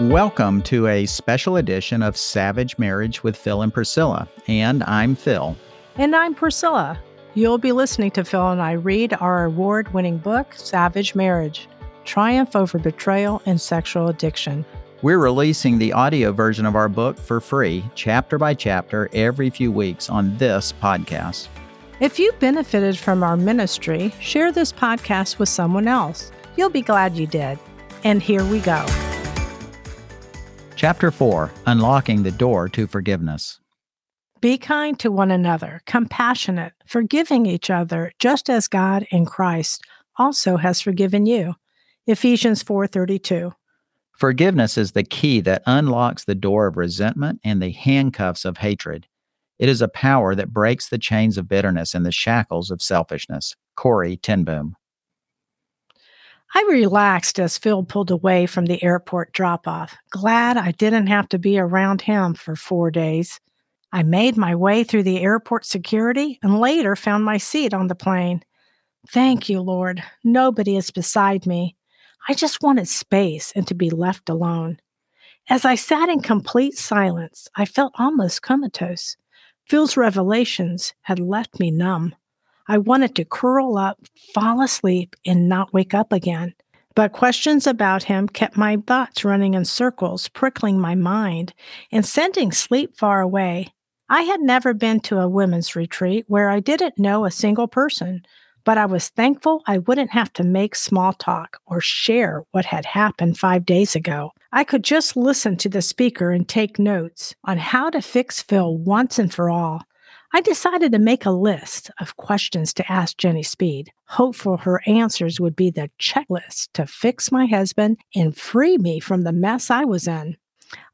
Welcome to a special edition of Savage Marriage with Phil and Priscilla. And I'm Phil. And I'm Priscilla. You'll be listening to Phil and I read our award winning book, Savage Marriage Triumph Over Betrayal and Sexual Addiction. We're releasing the audio version of our book for free, chapter by chapter, every few weeks on this podcast. If you benefited from our ministry, share this podcast with someone else. You'll be glad you did. And here we go. Chapter 4 Unlocking the Door to Forgiveness. Be kind to one another, compassionate, forgiving each other, just as God in Christ also has forgiven you. Ephesians 4:32. Forgiveness is the key that unlocks the door of resentment and the handcuffs of hatred. It is a power that breaks the chains of bitterness and the shackles of selfishness. Corrie ten Boom. I relaxed as Phil pulled away from the airport drop off, glad I didn't have to be around him for four days. I made my way through the airport security and later found my seat on the plane. Thank you, Lord. Nobody is beside me. I just wanted space and to be left alone. As I sat in complete silence, I felt almost comatose. Phil's revelations had left me numb. I wanted to curl up, fall asleep, and not wake up again. But questions about him kept my thoughts running in circles, prickling my mind and sending sleep far away. I had never been to a women's retreat where I didn't know a single person, but I was thankful I wouldn't have to make small talk or share what had happened five days ago. I could just listen to the speaker and take notes on how to fix Phil once and for all. I decided to make a list of questions to ask Jenny Speed, hopeful her answers would be the checklist to fix my husband and free me from the mess I was in.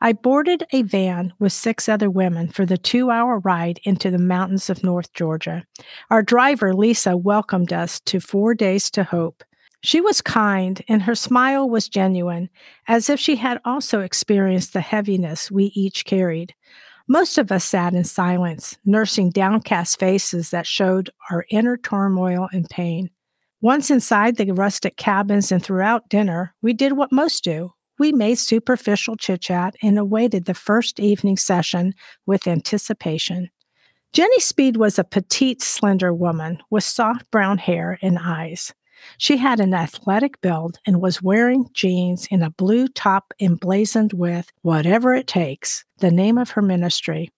I boarded a van with six other women for the two hour ride into the mountains of North Georgia. Our driver, Lisa, welcomed us to Four Days to Hope. She was kind and her smile was genuine, as if she had also experienced the heaviness we each carried. Most of us sat in silence, nursing downcast faces that showed our inner turmoil and pain. Once inside the rustic cabins and throughout dinner, we did what most do. We made superficial chit chat and awaited the first evening session with anticipation. Jenny Speed was a petite, slender woman with soft brown hair and eyes. She had an athletic build and was wearing jeans and a blue top emblazoned with Whatever It Takes, the name of her ministry.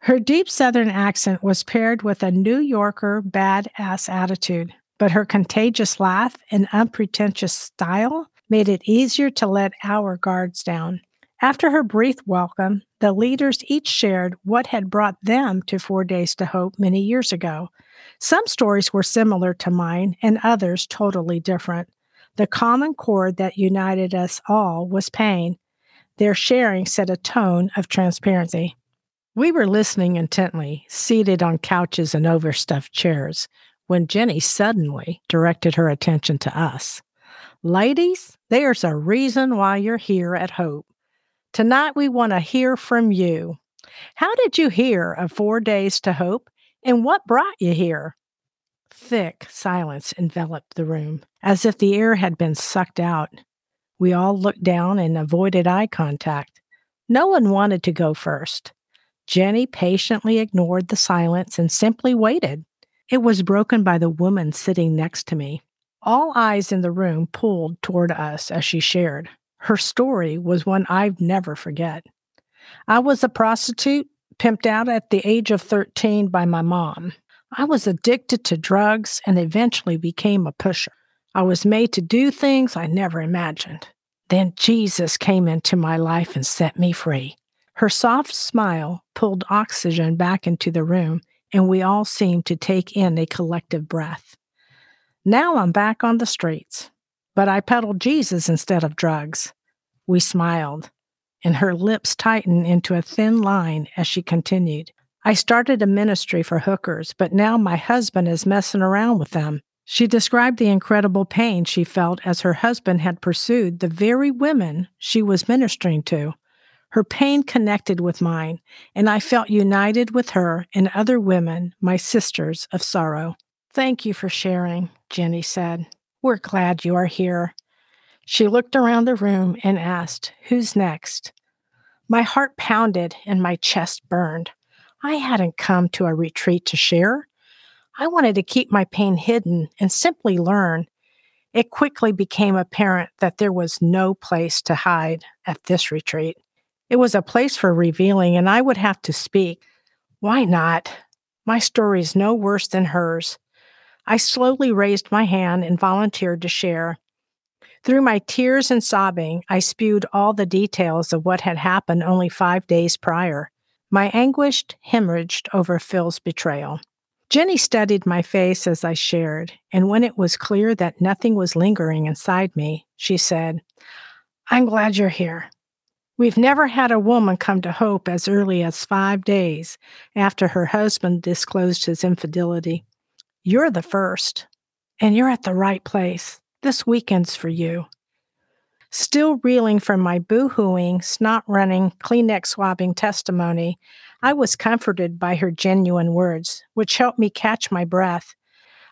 Her deep Southern accent was paired with a New Yorker badass attitude, but her contagious laugh and unpretentious style made it easier to let our guards down. After her brief welcome, the leaders each shared what had brought them to Four Days to Hope many years ago some stories were similar to mine, and others totally different. The common cord that united us all was pain. Their sharing set a tone of transparency. We were listening intently, seated on couches and overstuffed chairs, when Jenny suddenly directed her attention to us. Ladies, there's a reason why you're here at Hope. Tonight we want to hear from you. How did you hear of Four Days to Hope and what brought you here? Thick silence enveloped the room, as if the air had been sucked out. We all looked down and avoided eye contact. No one wanted to go first. Jenny patiently ignored the silence and simply waited. It was broken by the woman sitting next to me. All eyes in the room pulled toward us as she shared. Her story was one I'd never forget. I was a prostitute pimped out at the age of 13 by my mom. I was addicted to drugs and eventually became a pusher. I was made to do things I never imagined. Then Jesus came into my life and set me free. Her soft smile pulled oxygen back into the room, and we all seemed to take in a collective breath. Now I'm back on the streets, but I peddled Jesus instead of drugs. We smiled and her lips tightened into a thin line as she continued. I started a ministry for hookers, but now my husband is messing around with them. She described the incredible pain she felt as her husband had pursued the very women she was ministering to. Her pain connected with mine, and I felt united with her and other women, my sisters of sorrow. Thank you for sharing, Jenny said. We're glad you are here. She looked around the room and asked, Who's next? My heart pounded and my chest burned. I hadn't come to a retreat to share. I wanted to keep my pain hidden and simply learn. It quickly became apparent that there was no place to hide at this retreat. It was a place for revealing, and I would have to speak. Why not? My story is no worse than hers. I slowly raised my hand and volunteered to share. Through my tears and sobbing, I spewed all the details of what had happened only five days prior. My anguish hemorrhaged over Phil's betrayal. Jenny studied my face as I shared, and when it was clear that nothing was lingering inside me, she said, I'm glad you're here. We've never had a woman come to Hope as early as five days after her husband disclosed his infidelity. You're the first, and you're at the right place. This weekend's for you. Still reeling from my boo hooing, snot running, Kleenex swabbing testimony, I was comforted by her genuine words, which helped me catch my breath.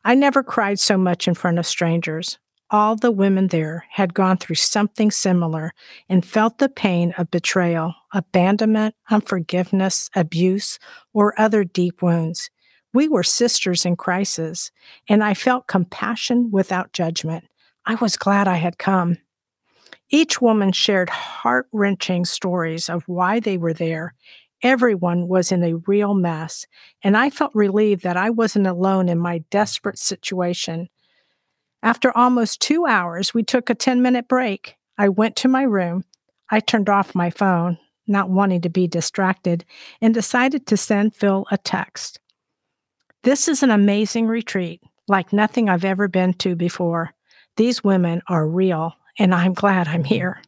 I never cried so much in front of strangers. All the women there had gone through something similar and felt the pain of betrayal, abandonment, unforgiveness, abuse, or other deep wounds. We were sisters in crisis, and I felt compassion without judgment. I was glad I had come. Each woman shared heart wrenching stories of why they were there. Everyone was in a real mess, and I felt relieved that I wasn't alone in my desperate situation. After almost two hours, we took a 10 minute break. I went to my room. I turned off my phone, not wanting to be distracted, and decided to send Phil a text. This is an amazing retreat, like nothing I've ever been to before. These women are real, and I'm glad I'm here.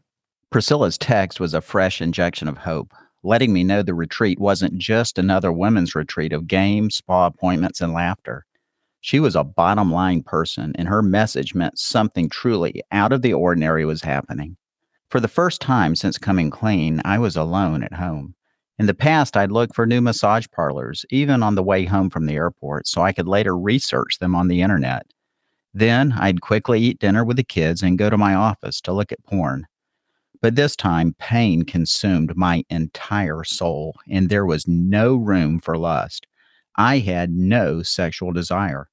Priscilla's text was a fresh injection of hope, letting me know the retreat wasn't just another women's retreat of games, spa appointments, and laughter. She was a bottom line person, and her message meant something truly out of the ordinary was happening. For the first time since coming clean, I was alone at home. In the past, I'd look for new massage parlors, even on the way home from the airport, so I could later research them on the internet. Then I'd quickly eat dinner with the kids and go to my office to look at porn. But this time, pain consumed my entire soul, and there was no room for lust. I had no sexual desire.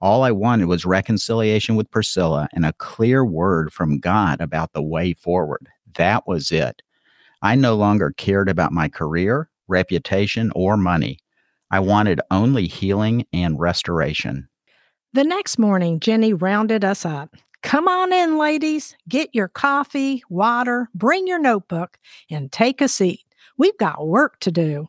All I wanted was reconciliation with Priscilla and a clear word from God about the way forward. That was it. I no longer cared about my career, reputation, or money. I wanted only healing and restoration. The next morning, Jenny rounded us up. Come on in, ladies. Get your coffee, water, bring your notebook, and take a seat. We've got work to do.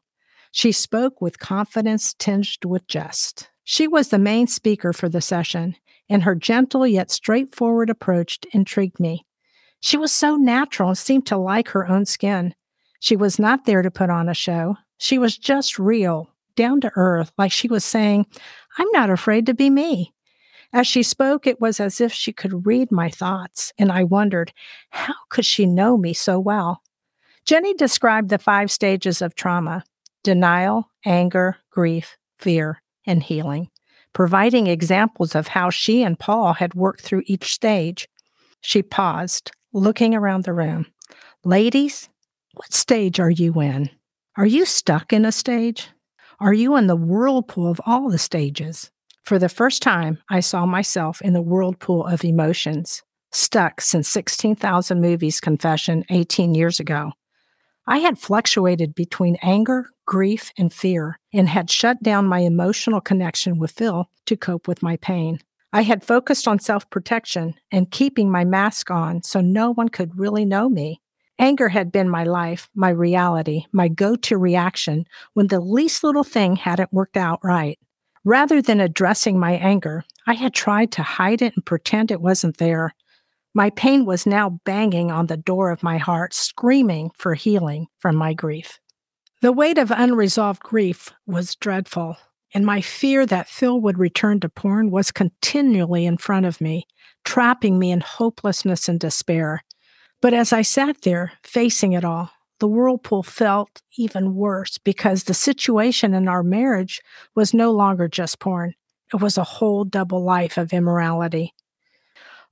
She spoke with confidence tinged with jest. She was the main speaker for the session, and her gentle yet straightforward approach intrigued me. She was so natural and seemed to like her own skin. She was not there to put on a show. She was just real, down to earth, like she was saying, I'm not afraid to be me. As she spoke, it was as if she could read my thoughts, and I wondered, how could she know me so well? Jenny described the five stages of trauma denial, anger, grief, fear, and healing, providing examples of how she and Paul had worked through each stage. She paused, looking around the room. Ladies, what stage are you in? Are you stuck in a stage? Are you in the whirlpool of all the stages? For the first time, I saw myself in the whirlpool of emotions, stuck since 16,000 Movies Confession 18 years ago. I had fluctuated between anger, grief, and fear, and had shut down my emotional connection with Phil to cope with my pain. I had focused on self protection and keeping my mask on so no one could really know me. Anger had been my life, my reality, my go to reaction when the least little thing hadn't worked out right. Rather than addressing my anger, I had tried to hide it and pretend it wasn't there. My pain was now banging on the door of my heart, screaming for healing from my grief. The weight of unresolved grief was dreadful, and my fear that Phil would return to porn was continually in front of me, trapping me in hopelessness and despair. But as I sat there, facing it all, the whirlpool felt even worse because the situation in our marriage was no longer just porn. It was a whole double life of immorality.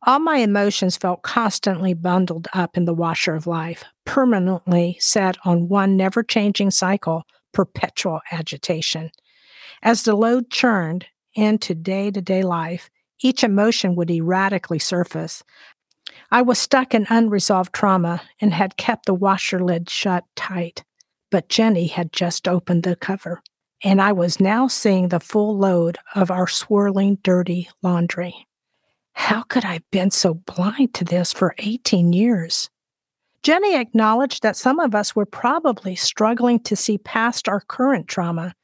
All my emotions felt constantly bundled up in the washer of life, permanently set on one never changing cycle, perpetual agitation. As the load churned into day to day life, each emotion would erratically surface. I was stuck in unresolved trauma and had kept the washer lid shut tight. But Jenny had just opened the cover, and I was now seeing the full load of our swirling, dirty laundry. How could I have been so blind to this for 18 years? Jenny acknowledged that some of us were probably struggling to see past our current trauma,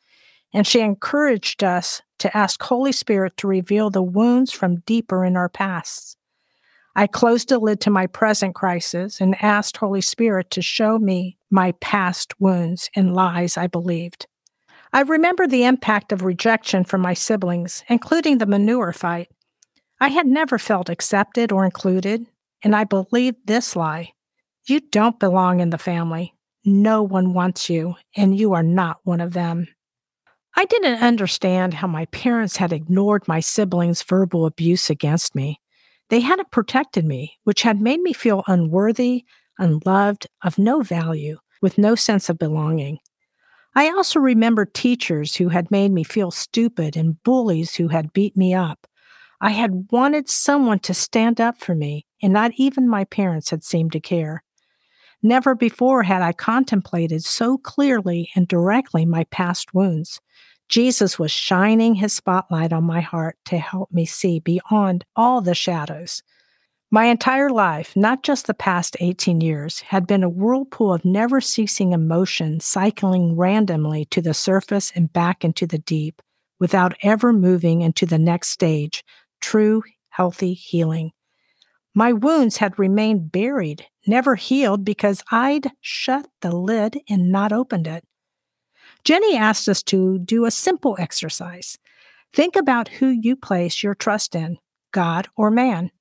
and she encouraged us to ask Holy Spirit to reveal the wounds from deeper in our pasts. I closed the lid to my present crisis and asked Holy Spirit to show me my past wounds and lies I believed. I remember the impact of rejection from my siblings, including the manure fight. I had never felt accepted or included, and I believed this lie You don't belong in the family. No one wants you, and you are not one of them. I didn't understand how my parents had ignored my siblings' verbal abuse against me. They hadn't protected me, which had made me feel unworthy, unloved, of no value, with no sense of belonging. I also remember teachers who had made me feel stupid and bullies who had beat me up. I had wanted someone to stand up for me, and not even my parents had seemed to care. Never before had I contemplated so clearly and directly my past wounds. Jesus was shining his spotlight on my heart to help me see beyond all the shadows. My entire life, not just the past 18 years, had been a whirlpool of never ceasing emotion cycling randomly to the surface and back into the deep without ever moving into the next stage true, healthy healing. My wounds had remained buried, never healed because I'd shut the lid and not opened it. Jenny asked us to do a simple exercise. Think about who you place your trust in, God or man.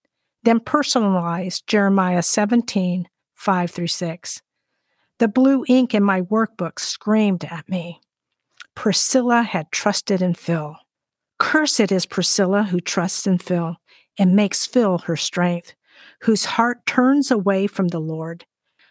Then personalize Jeremiah 17, 5 through 6. The blue ink in my workbook screamed at me. Priscilla had trusted in Phil. Cursed is Priscilla who trusts in Phil and makes Phil her strength, whose heart turns away from the Lord.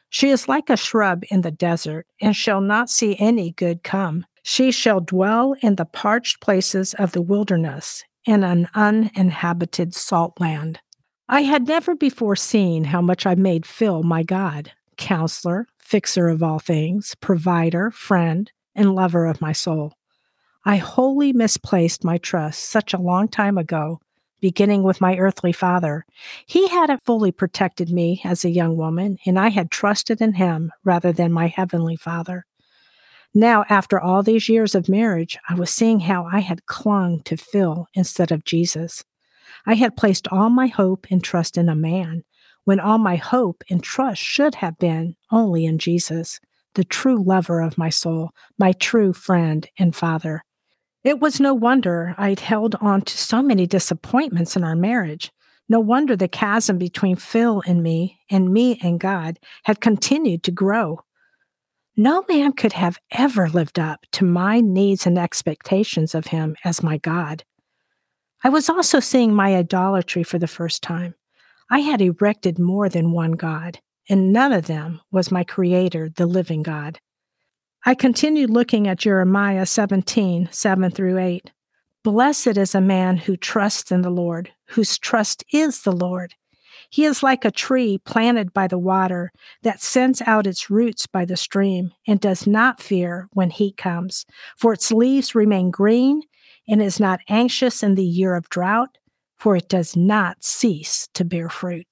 She is like a shrub in the desert, and shall not see any good come. She shall dwell in the parched places of the wilderness, in an uninhabited salt land. I had never before seen how much I made Phil my God, counselor, fixer of all things, provider, friend, and lover of my soul. I wholly misplaced my trust such a long time ago beginning with my earthly father. He hadn't fully protected me as a young woman, and I had trusted in him rather than my heavenly father. Now, after all these years of marriage, I was seeing how I had clung to Phil instead of Jesus. I had placed all my hope and trust in a man, when all my hope and trust should have been only in Jesus, the true lover of my soul, my true friend and father. It was no wonder I'd held on to so many disappointments in our marriage. No wonder the chasm between Phil and me, and me and God, had continued to grow. No man could have ever lived up to my needs and expectations of him as my God. I was also seeing my idolatry for the first time. I had erected more than one God, and none of them was my Creator, the living God. I continued looking at Jeremiah 17, 7 through 8. Blessed is a man who trusts in the Lord, whose trust is the Lord. He is like a tree planted by the water that sends out its roots by the stream and does not fear when heat comes, for its leaves remain green and is not anxious in the year of drought, for it does not cease to bear fruit.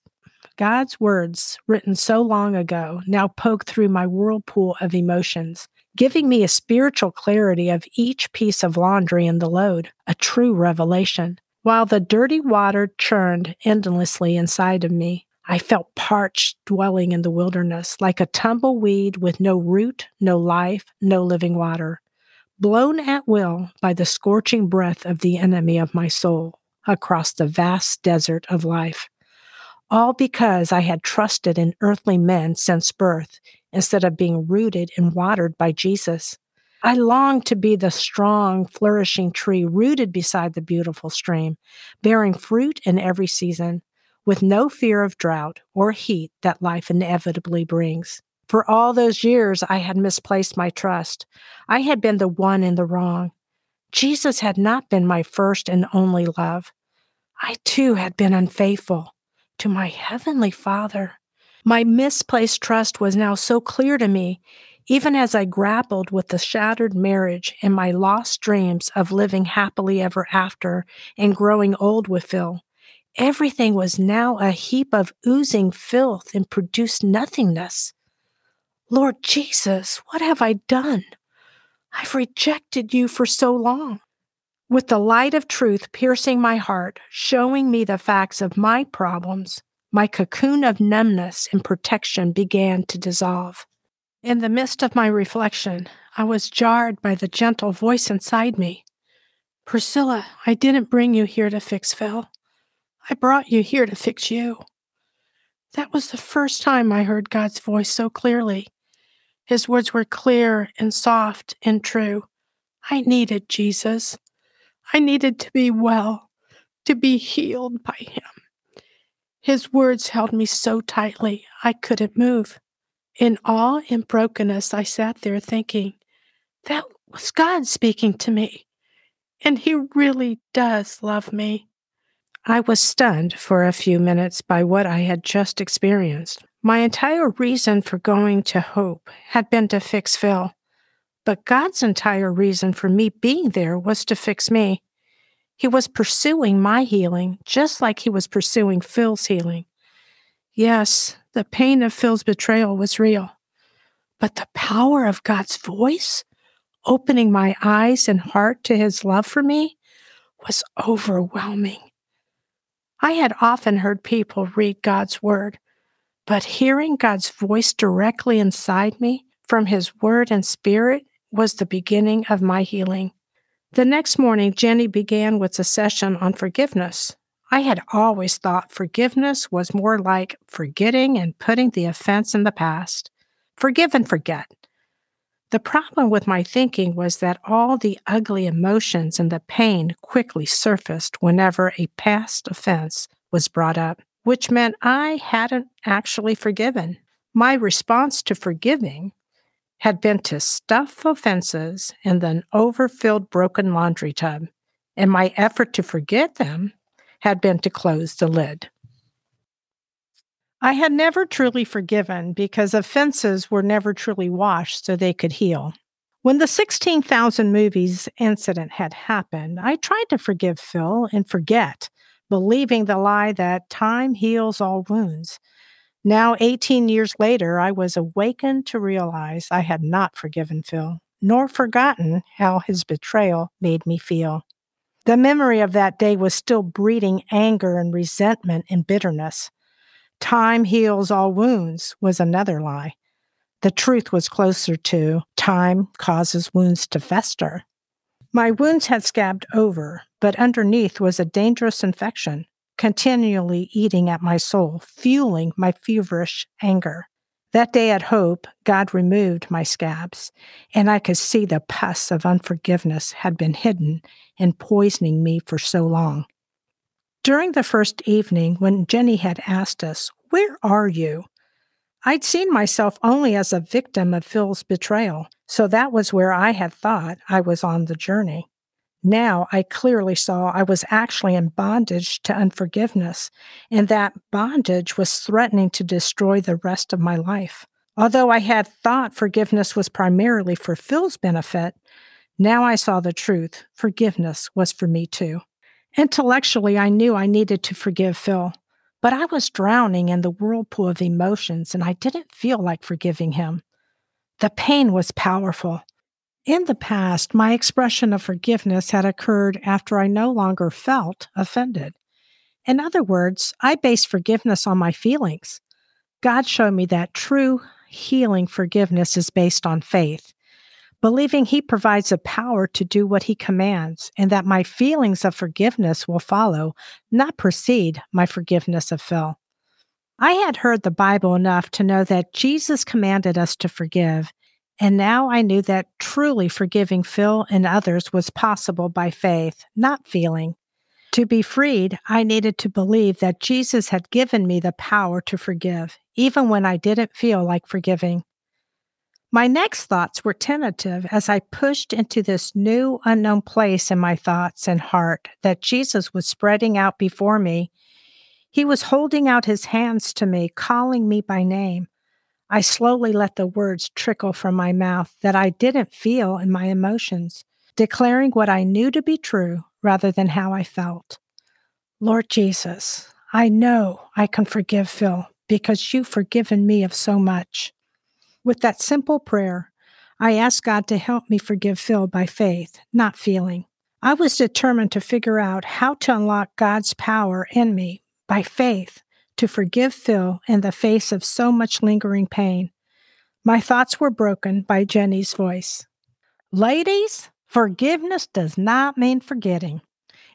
God's words, written so long ago, now poke through my whirlpool of emotions giving me a spiritual clarity of each piece of laundry in the load, a true revelation. While the dirty water churned endlessly inside of me, I felt parched dwelling in the wilderness, like a tumbleweed with no root, no life, no living water, blown at will by the scorching breath of the enemy of my soul across the vast desert of life. All because I had trusted in earthly men since birth instead of being rooted and watered by Jesus. I longed to be the strong, flourishing tree rooted beside the beautiful stream, bearing fruit in every season, with no fear of drought or heat that life inevitably brings. For all those years, I had misplaced my trust. I had been the one in the wrong. Jesus had not been my first and only love. I too had been unfaithful to my Heavenly Father. My misplaced trust was now so clear to me, even as I grappled with the shattered marriage and my lost dreams of living happily ever after and growing old with Phil. Everything was now a heap of oozing filth and produced nothingness. Lord Jesus, what have I done? I've rejected you for so long. With the light of truth piercing my heart, showing me the facts of my problems, my cocoon of numbness and protection began to dissolve. In the midst of my reflection, I was jarred by the gentle voice inside me. Priscilla, I didn't bring you here to fix Phil. I brought you here to fix you. That was the first time I heard God's voice so clearly. His words were clear and soft and true. I needed Jesus. I needed to be well, to be healed by him. His words held me so tightly I couldn't move. In awe and brokenness, I sat there thinking, that was God speaking to me. And he really does love me. I was stunned for a few minutes by what I had just experienced. My entire reason for going to Hope had been to fix Phil. But God's entire reason for me being there was to fix me. He was pursuing my healing just like he was pursuing Phil's healing. Yes, the pain of Phil's betrayal was real. But the power of God's voice, opening my eyes and heart to his love for me, was overwhelming. I had often heard people read God's word, but hearing God's voice directly inside me from His Word and Spirit was the beginning of my healing. The next morning, Jenny began with a session on forgiveness. I had always thought forgiveness was more like forgetting and putting the offense in the past. Forgive and forget. The problem with my thinking was that all the ugly emotions and the pain quickly surfaced whenever a past offense was brought up which meant I hadn't actually forgiven. My response to forgiving had been to stuff offenses in an overfilled broken laundry tub, and my effort to forget them had been to close the lid. I had never truly forgiven because offenses were never truly washed so they could heal. When the 16,000 movies incident had happened, I tried to forgive Phil and forget believing the lie that time heals all wounds. Now, 18 years later, I was awakened to realize I had not forgiven Phil, nor forgotten how his betrayal made me feel. The memory of that day was still breeding anger and resentment and bitterness. Time heals all wounds was another lie. The truth was closer to time causes wounds to fester. My wounds had scabbed over, but underneath was a dangerous infection, continually eating at my soul, fueling my feverish anger. That day at Hope, God removed my scabs, and I could see the pus of unforgiveness had been hidden and poisoning me for so long. During the first evening, when Jenny had asked us, Where are you? I'd seen myself only as a victim of Phil's betrayal, so that was where I had thought I was on the journey. Now I clearly saw I was actually in bondage to unforgiveness, and that bondage was threatening to destroy the rest of my life. Although I had thought forgiveness was primarily for Phil's benefit, now I saw the truth. Forgiveness was for me too. Intellectually, I knew I needed to forgive Phil. But I was drowning in the whirlpool of emotions and I didn't feel like forgiving him. The pain was powerful. In the past, my expression of forgiveness had occurred after I no longer felt offended. In other words, I based forgiveness on my feelings. God showed me that true healing forgiveness is based on faith believing He provides the power to do what He commands, and that my feelings of forgiveness will follow, not precede my forgiveness of Phil. I had heard the Bible enough to know that Jesus commanded us to forgive, and now I knew that truly forgiving Phil and others was possible by faith, not feeling. To be freed, I needed to believe that Jesus had given me the power to forgive, even when I didn't feel like forgiving. My next thoughts were tentative as I pushed into this new unknown place in my thoughts and heart that Jesus was spreading out before me. He was holding out his hands to me, calling me by name. I slowly let the words trickle from my mouth that I didn't feel in my emotions, declaring what I knew to be true rather than how I felt. Lord Jesus, I know I can forgive Phil because you've forgiven me of so much. With that simple prayer, I asked God to help me forgive Phil by faith, not feeling. I was determined to figure out how to unlock God's power in me by faith to forgive Phil in the face of so much lingering pain. My thoughts were broken by Jenny's voice. Ladies, forgiveness does not mean forgetting.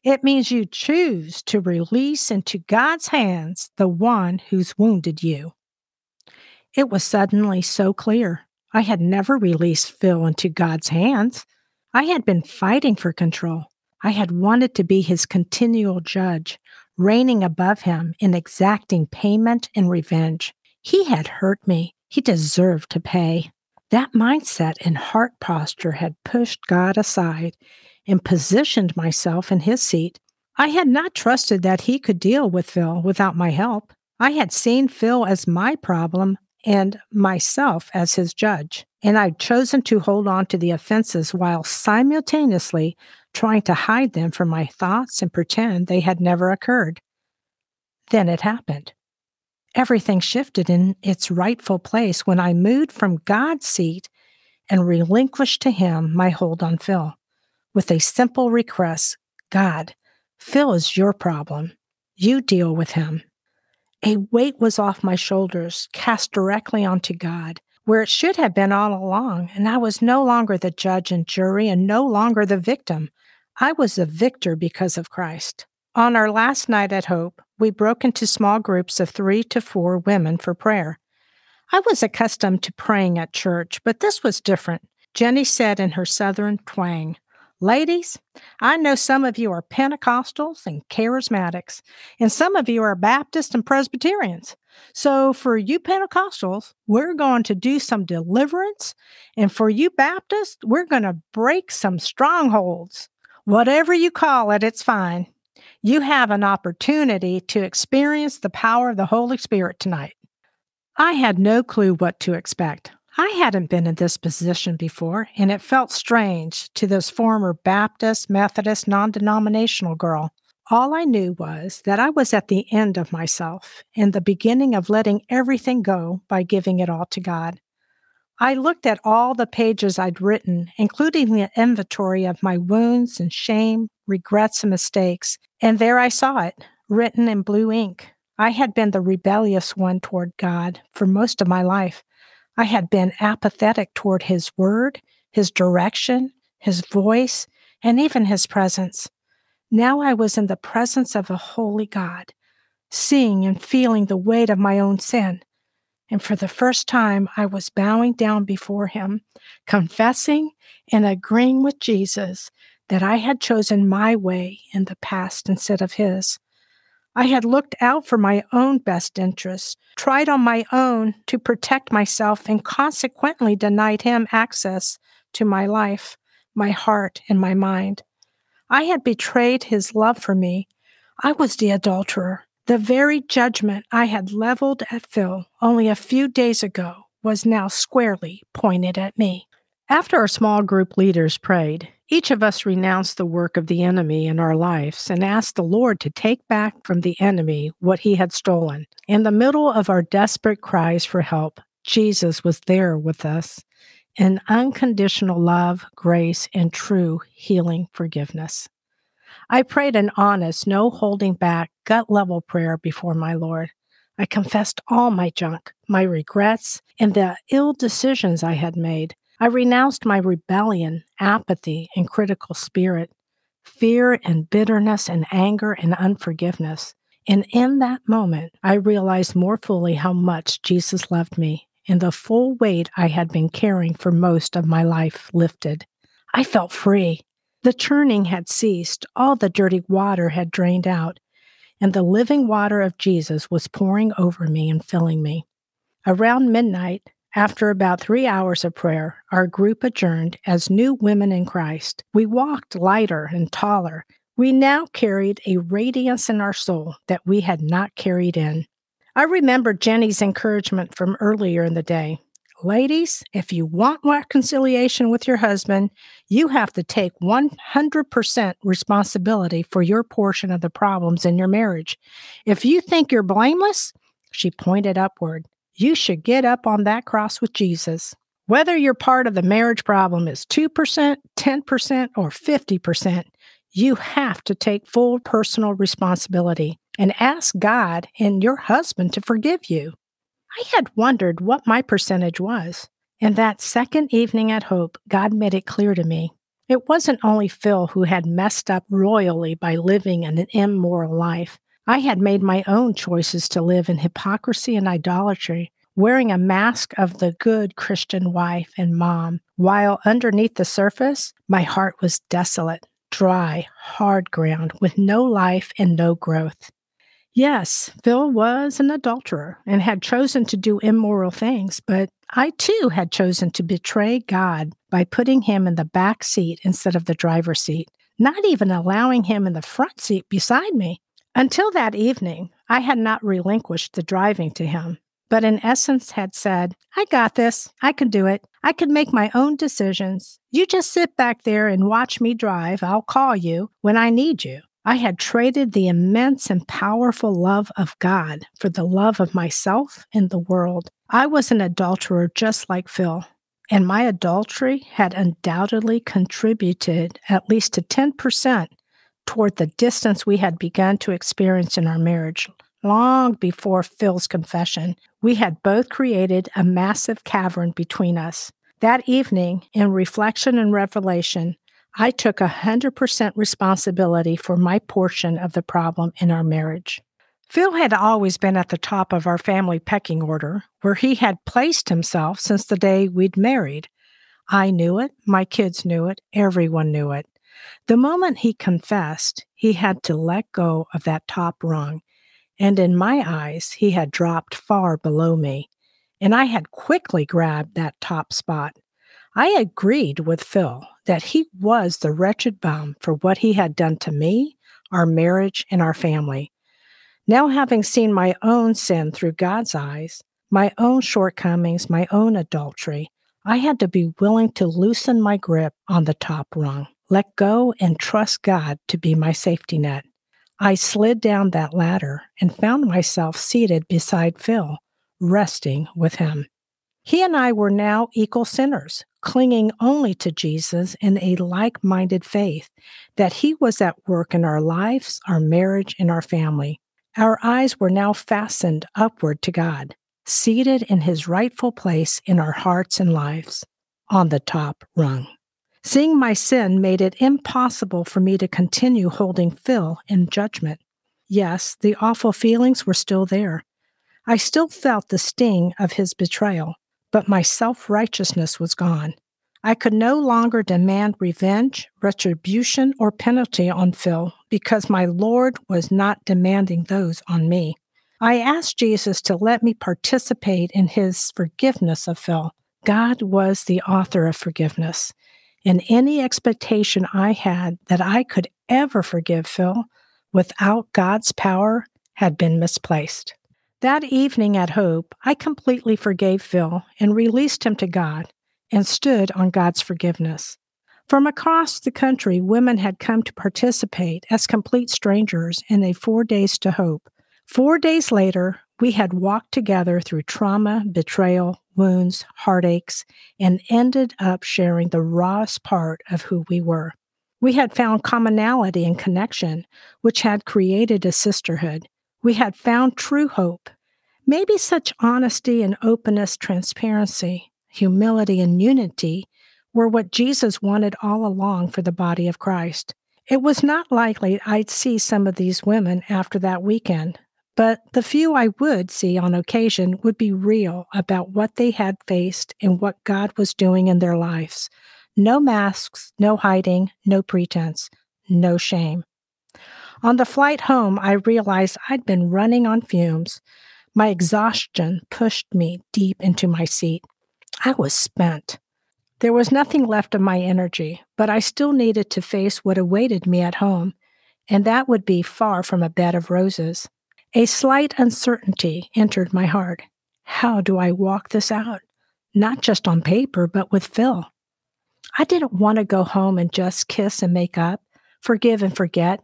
It means you choose to release into God's hands the one who's wounded you. It was suddenly so clear. I had never released Phil into God's hands. I had been fighting for control. I had wanted to be his continual judge, reigning above him in exacting payment and revenge. He had hurt me. He deserved to pay. That mindset and heart posture had pushed God aside and positioned myself in his seat. I had not trusted that he could deal with Phil without my help. I had seen Phil as my problem and myself as his judge. And I've chosen to hold on to the offenses while simultaneously trying to hide them from my thoughts and pretend they had never occurred. Then it happened. Everything shifted in its rightful place when I moved from God's seat and relinquished to Him my hold on Phil with a simple request God, Phil is your problem. You deal with him. A weight was off my shoulders, cast directly onto God, where it should have been all along, and I was no longer the judge and jury and no longer the victim. I was a victor because of Christ. On our last night at Hope, we broke into small groups of three to four women for prayer. I was accustomed to praying at church, but this was different. Jenny said in her southern twang, Ladies, I know some of you are Pentecostals and charismatics, and some of you are Baptists and Presbyterians. So, for you Pentecostals, we're going to do some deliverance, and for you Baptists, we're going to break some strongholds. Whatever you call it, it's fine. You have an opportunity to experience the power of the Holy Spirit tonight. I had no clue what to expect. I hadn't been in this position before, and it felt strange to this former Baptist, Methodist, non denominational girl. All I knew was that I was at the end of myself and the beginning of letting everything go by giving it all to God. I looked at all the pages I'd written, including the inventory of my wounds and shame, regrets, and mistakes, and there I saw it, written in blue ink. I had been the rebellious one toward God for most of my life. I had been apathetic toward His word, His direction, His voice, and even His presence. Now I was in the presence of a holy God, seeing and feeling the weight of my own sin. And for the first time, I was bowing down before Him, confessing and agreeing with Jesus that I had chosen my way in the past instead of His. I had looked out for my own best interests, tried on my own to protect myself, and consequently denied him access to my life, my heart, and my mind. I had betrayed his love for me. I was the adulterer. The very judgment I had leveled at Phil only a few days ago was now squarely pointed at me. After our small group leaders prayed, each of us renounced the work of the enemy in our lives and asked the Lord to take back from the enemy what he had stolen. In the middle of our desperate cries for help, Jesus was there with us in unconditional love, grace, and true healing forgiveness. I prayed an honest, no holding back, gut level prayer before my Lord. I confessed all my junk, my regrets, and the ill decisions I had made. I renounced my rebellion, apathy, and critical spirit, fear and bitterness and anger and unforgiveness. And in that moment, I realized more fully how much Jesus loved me and the full weight I had been carrying for most of my life lifted. I felt free. The churning had ceased, all the dirty water had drained out, and the living water of Jesus was pouring over me and filling me. Around midnight, after about three hours of prayer, our group adjourned as new women in Christ. We walked lighter and taller. We now carried a radiance in our soul that we had not carried in. I remember Jenny's encouragement from earlier in the day. Ladies, if you want reconciliation with your husband, you have to take 100% responsibility for your portion of the problems in your marriage. If you think you're blameless, she pointed upward, you should get up on that cross with Jesus. Whether your part of the marriage problem is 2%, 10%, or 50%, you have to take full personal responsibility and ask God and your husband to forgive you. I had wondered what my percentage was. And that second evening at Hope, God made it clear to me. It wasn't only Phil who had messed up royally by living an immoral life. I had made my own choices to live in hypocrisy and idolatry, wearing a mask of the good Christian wife and mom, while underneath the surface, my heart was desolate, dry, hard ground with no life and no growth. Yes, Phil was an adulterer and had chosen to do immoral things, but I too had chosen to betray God by putting him in the back seat instead of the driver's seat, not even allowing him in the front seat beside me. Until that evening, I had not relinquished the driving to him, but in essence had said, I got this. I can do it. I can make my own decisions. You just sit back there and watch me drive. I'll call you when I need you. I had traded the immense and powerful love of God for the love of myself and the world. I was an adulterer just like Phil, and my adultery had undoubtedly contributed at least to 10% toward the distance we had begun to experience in our marriage. Long before Phil's confession, we had both created a massive cavern between us. That evening, in reflection and revelation, I took 100% responsibility for my portion of the problem in our marriage. Phil had always been at the top of our family pecking order, where he had placed himself since the day we'd married. I knew it, my kids knew it, everyone knew it. The moment he confessed, he had to let go of that top rung, and in my eyes, he had dropped far below me, and I had quickly grabbed that top spot. I agreed with Phil that he was the wretched bum for what he had done to me, our marriage, and our family. Now, having seen my own sin through God's eyes, my own shortcomings, my own adultery, I had to be willing to loosen my grip on the top rung, let go, and trust God to be my safety net. I slid down that ladder and found myself seated beside Phil, resting with him. He and I were now equal sinners, clinging only to Jesus in a like minded faith that He was at work in our lives, our marriage, and our family. Our eyes were now fastened upward to God, seated in His rightful place in our hearts and lives, on the top rung. Seeing my sin made it impossible for me to continue holding Phil in judgment. Yes, the awful feelings were still there. I still felt the sting of his betrayal but my self righteousness was gone. I could no longer demand revenge, retribution, or penalty on Phil because my Lord was not demanding those on me. I asked Jesus to let me participate in his forgiveness of Phil. God was the author of forgiveness, and any expectation I had that I could ever forgive Phil without God's power had been misplaced. That evening at Hope, I completely forgave Phil and released him to God and stood on God's forgiveness. From across the country, women had come to participate as complete strangers in a Four Days to Hope. Four days later, we had walked together through trauma, betrayal, wounds, heartaches, and ended up sharing the rawest part of who we were. We had found commonality and connection, which had created a sisterhood we had found true hope. Maybe such honesty and openness, transparency, humility, and unity were what Jesus wanted all along for the body of Christ. It was not likely I'd see some of these women after that weekend, but the few I would see on occasion would be real about what they had faced and what God was doing in their lives. No masks, no hiding, no pretense, no shame. On the flight home, I realized I'd been running on fumes. My exhaustion pushed me deep into my seat. I was spent. There was nothing left of my energy, but I still needed to face what awaited me at home, and that would be far from a bed of roses. A slight uncertainty entered my heart. How do I walk this out? Not just on paper, but with Phil. I didn't want to go home and just kiss and make up, forgive and forget.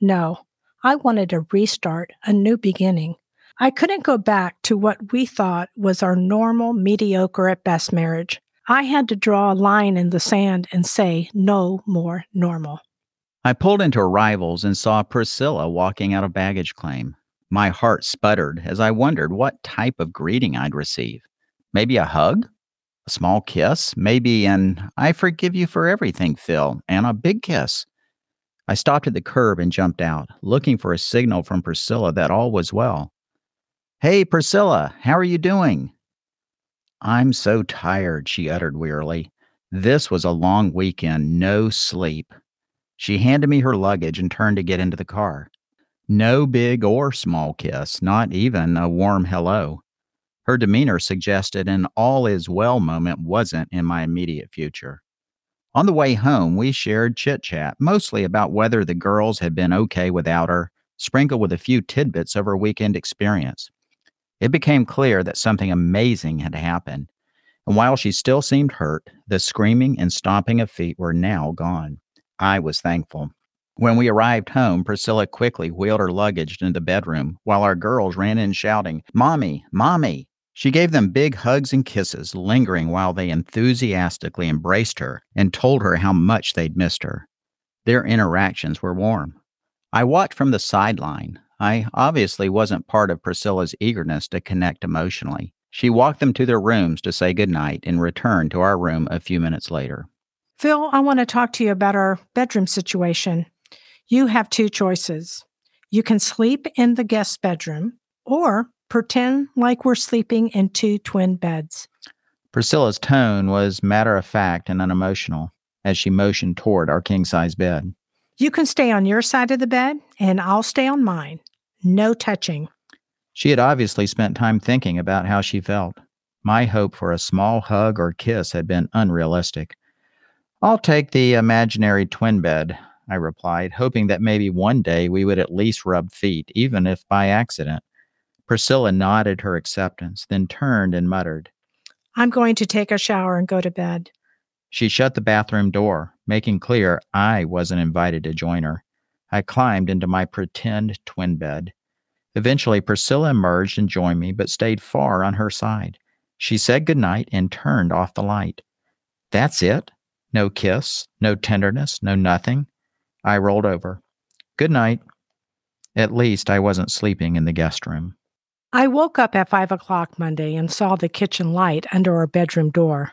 No, I wanted a restart, a new beginning. I couldn't go back to what we thought was our normal, mediocre at best marriage. I had to draw a line in the sand and say, no more normal. I pulled into arrivals and saw Priscilla walking out of baggage claim. My heart sputtered as I wondered what type of greeting I'd receive. Maybe a hug? A small kiss? Maybe an I forgive you for everything, Phil, and a big kiss. I stopped at the curb and jumped out, looking for a signal from Priscilla that all was well. Hey, Priscilla, how are you doing? I'm so tired, she uttered wearily. This was a long weekend, no sleep. She handed me her luggage and turned to get into the car. No big or small kiss, not even a warm hello. Her demeanor suggested an all is well moment wasn't in my immediate future. On the way home, we shared chit chat, mostly about whether the girls had been okay without her, sprinkled with a few tidbits of her weekend experience. It became clear that something amazing had happened, and while she still seemed hurt, the screaming and stomping of feet were now gone. I was thankful. When we arrived home, Priscilla quickly wheeled her luggage into the bedroom while our girls ran in shouting, Mommy, Mommy, she gave them big hugs and kisses, lingering while they enthusiastically embraced her and told her how much they'd missed her. Their interactions were warm. I watched from the sideline. I obviously wasn't part of Priscilla's eagerness to connect emotionally. She walked them to their rooms to say goodnight and returned to our room a few minutes later. Phil, I want to talk to you about our bedroom situation. You have two choices. You can sleep in the guest bedroom, or pretend like we're sleeping in two twin beds. Priscilla's tone was matter of fact and unemotional as she motioned toward our king size bed. You can stay on your side of the bed, and I'll stay on mine. No touching. She had obviously spent time thinking about how she felt. My hope for a small hug or kiss had been unrealistic. I'll take the imaginary twin bed, I replied, hoping that maybe one day we would at least rub feet, even if by accident. Priscilla nodded her acceptance, then turned and muttered, I'm going to take a shower and go to bed. She shut the bathroom door, making clear I wasn't invited to join her. I climbed into my pretend twin bed. Eventually, Priscilla emerged and joined me, but stayed far on her side. She said goodnight and turned off the light. That's it? No kiss, no tenderness, no nothing? I rolled over. Good night. At least I wasn't sleeping in the guest room. I woke up at five o'clock Monday and saw the kitchen light under our bedroom door.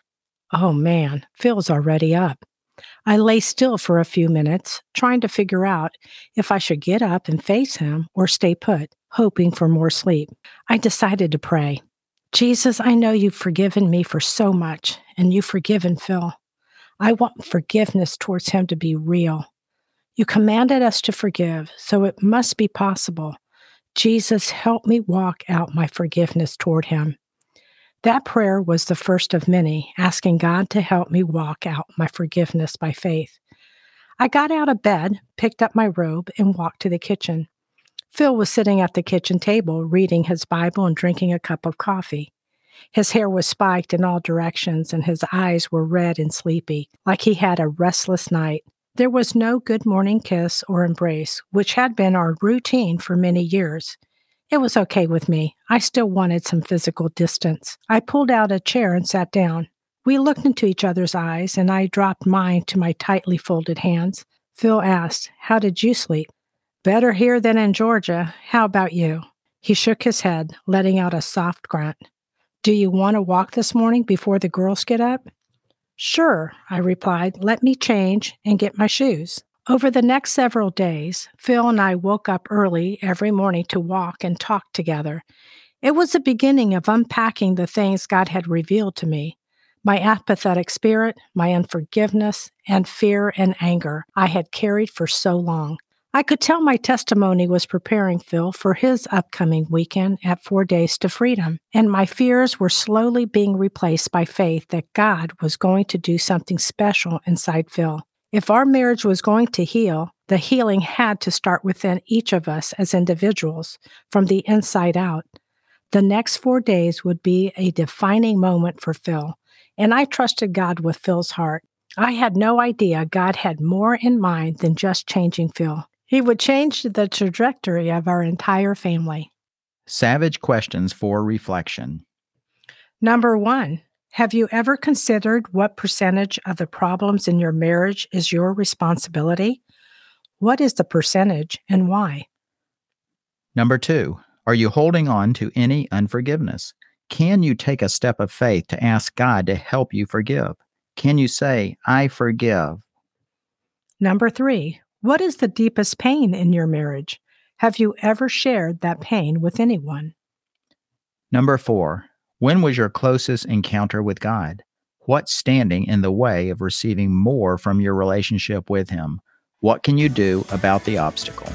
Oh man, Phil's already up. I lay still for a few minutes, trying to figure out if I should get up and face him or stay put, hoping for more sleep. I decided to pray. Jesus, I know you've forgiven me for so much, and you've forgiven Phil. I want forgiveness towards him to be real. You commanded us to forgive, so it must be possible. Jesus, help me walk out my forgiveness toward him. That prayer was the first of many, asking God to help me walk out my forgiveness by faith. I got out of bed, picked up my robe, and walked to the kitchen. Phil was sitting at the kitchen table reading his Bible and drinking a cup of coffee. His hair was spiked in all directions, and his eyes were red and sleepy, like he had a restless night. There was no good morning kiss or embrace, which had been our routine for many years. It was okay with me. I still wanted some physical distance. I pulled out a chair and sat down. We looked into each other's eyes, and I dropped mine to my tightly folded hands. Phil asked, How did you sleep? Better here than in Georgia. How about you? He shook his head, letting out a soft grunt. Do you want to walk this morning before the girls get up? Sure, I replied. Let me change and get my shoes. Over the next several days, Phil and I woke up early every morning to walk and talk together. It was the beginning of unpacking the things God had revealed to me. My apathetic spirit, my unforgiveness, and fear and anger I had carried for so long. I could tell my testimony was preparing Phil for his upcoming weekend at Four Days to Freedom, and my fears were slowly being replaced by faith that God was going to do something special inside Phil. If our marriage was going to heal, the healing had to start within each of us as individuals, from the inside out. The next four days would be a defining moment for Phil, and I trusted God with Phil's heart. I had no idea God had more in mind than just changing Phil. He would change the trajectory of our entire family. Savage questions for reflection. Number one, have you ever considered what percentage of the problems in your marriage is your responsibility? What is the percentage and why? Number two, are you holding on to any unforgiveness? Can you take a step of faith to ask God to help you forgive? Can you say, I forgive? Number three, what is the deepest pain in your marriage? Have you ever shared that pain with anyone? Number four, when was your closest encounter with God? What's standing in the way of receiving more from your relationship with Him? What can you do about the obstacle?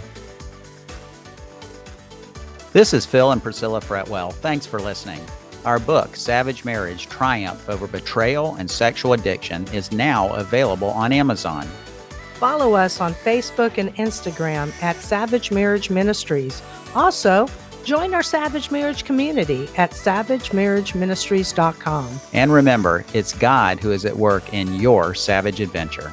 This is Phil and Priscilla Fretwell. Thanks for listening. Our book, Savage Marriage Triumph Over Betrayal and Sexual Addiction, is now available on Amazon. Follow us on Facebook and Instagram at Savage Marriage Ministries. Also, join our Savage Marriage community at savagemarriageministries.com. And remember, it's God who is at work in your savage adventure.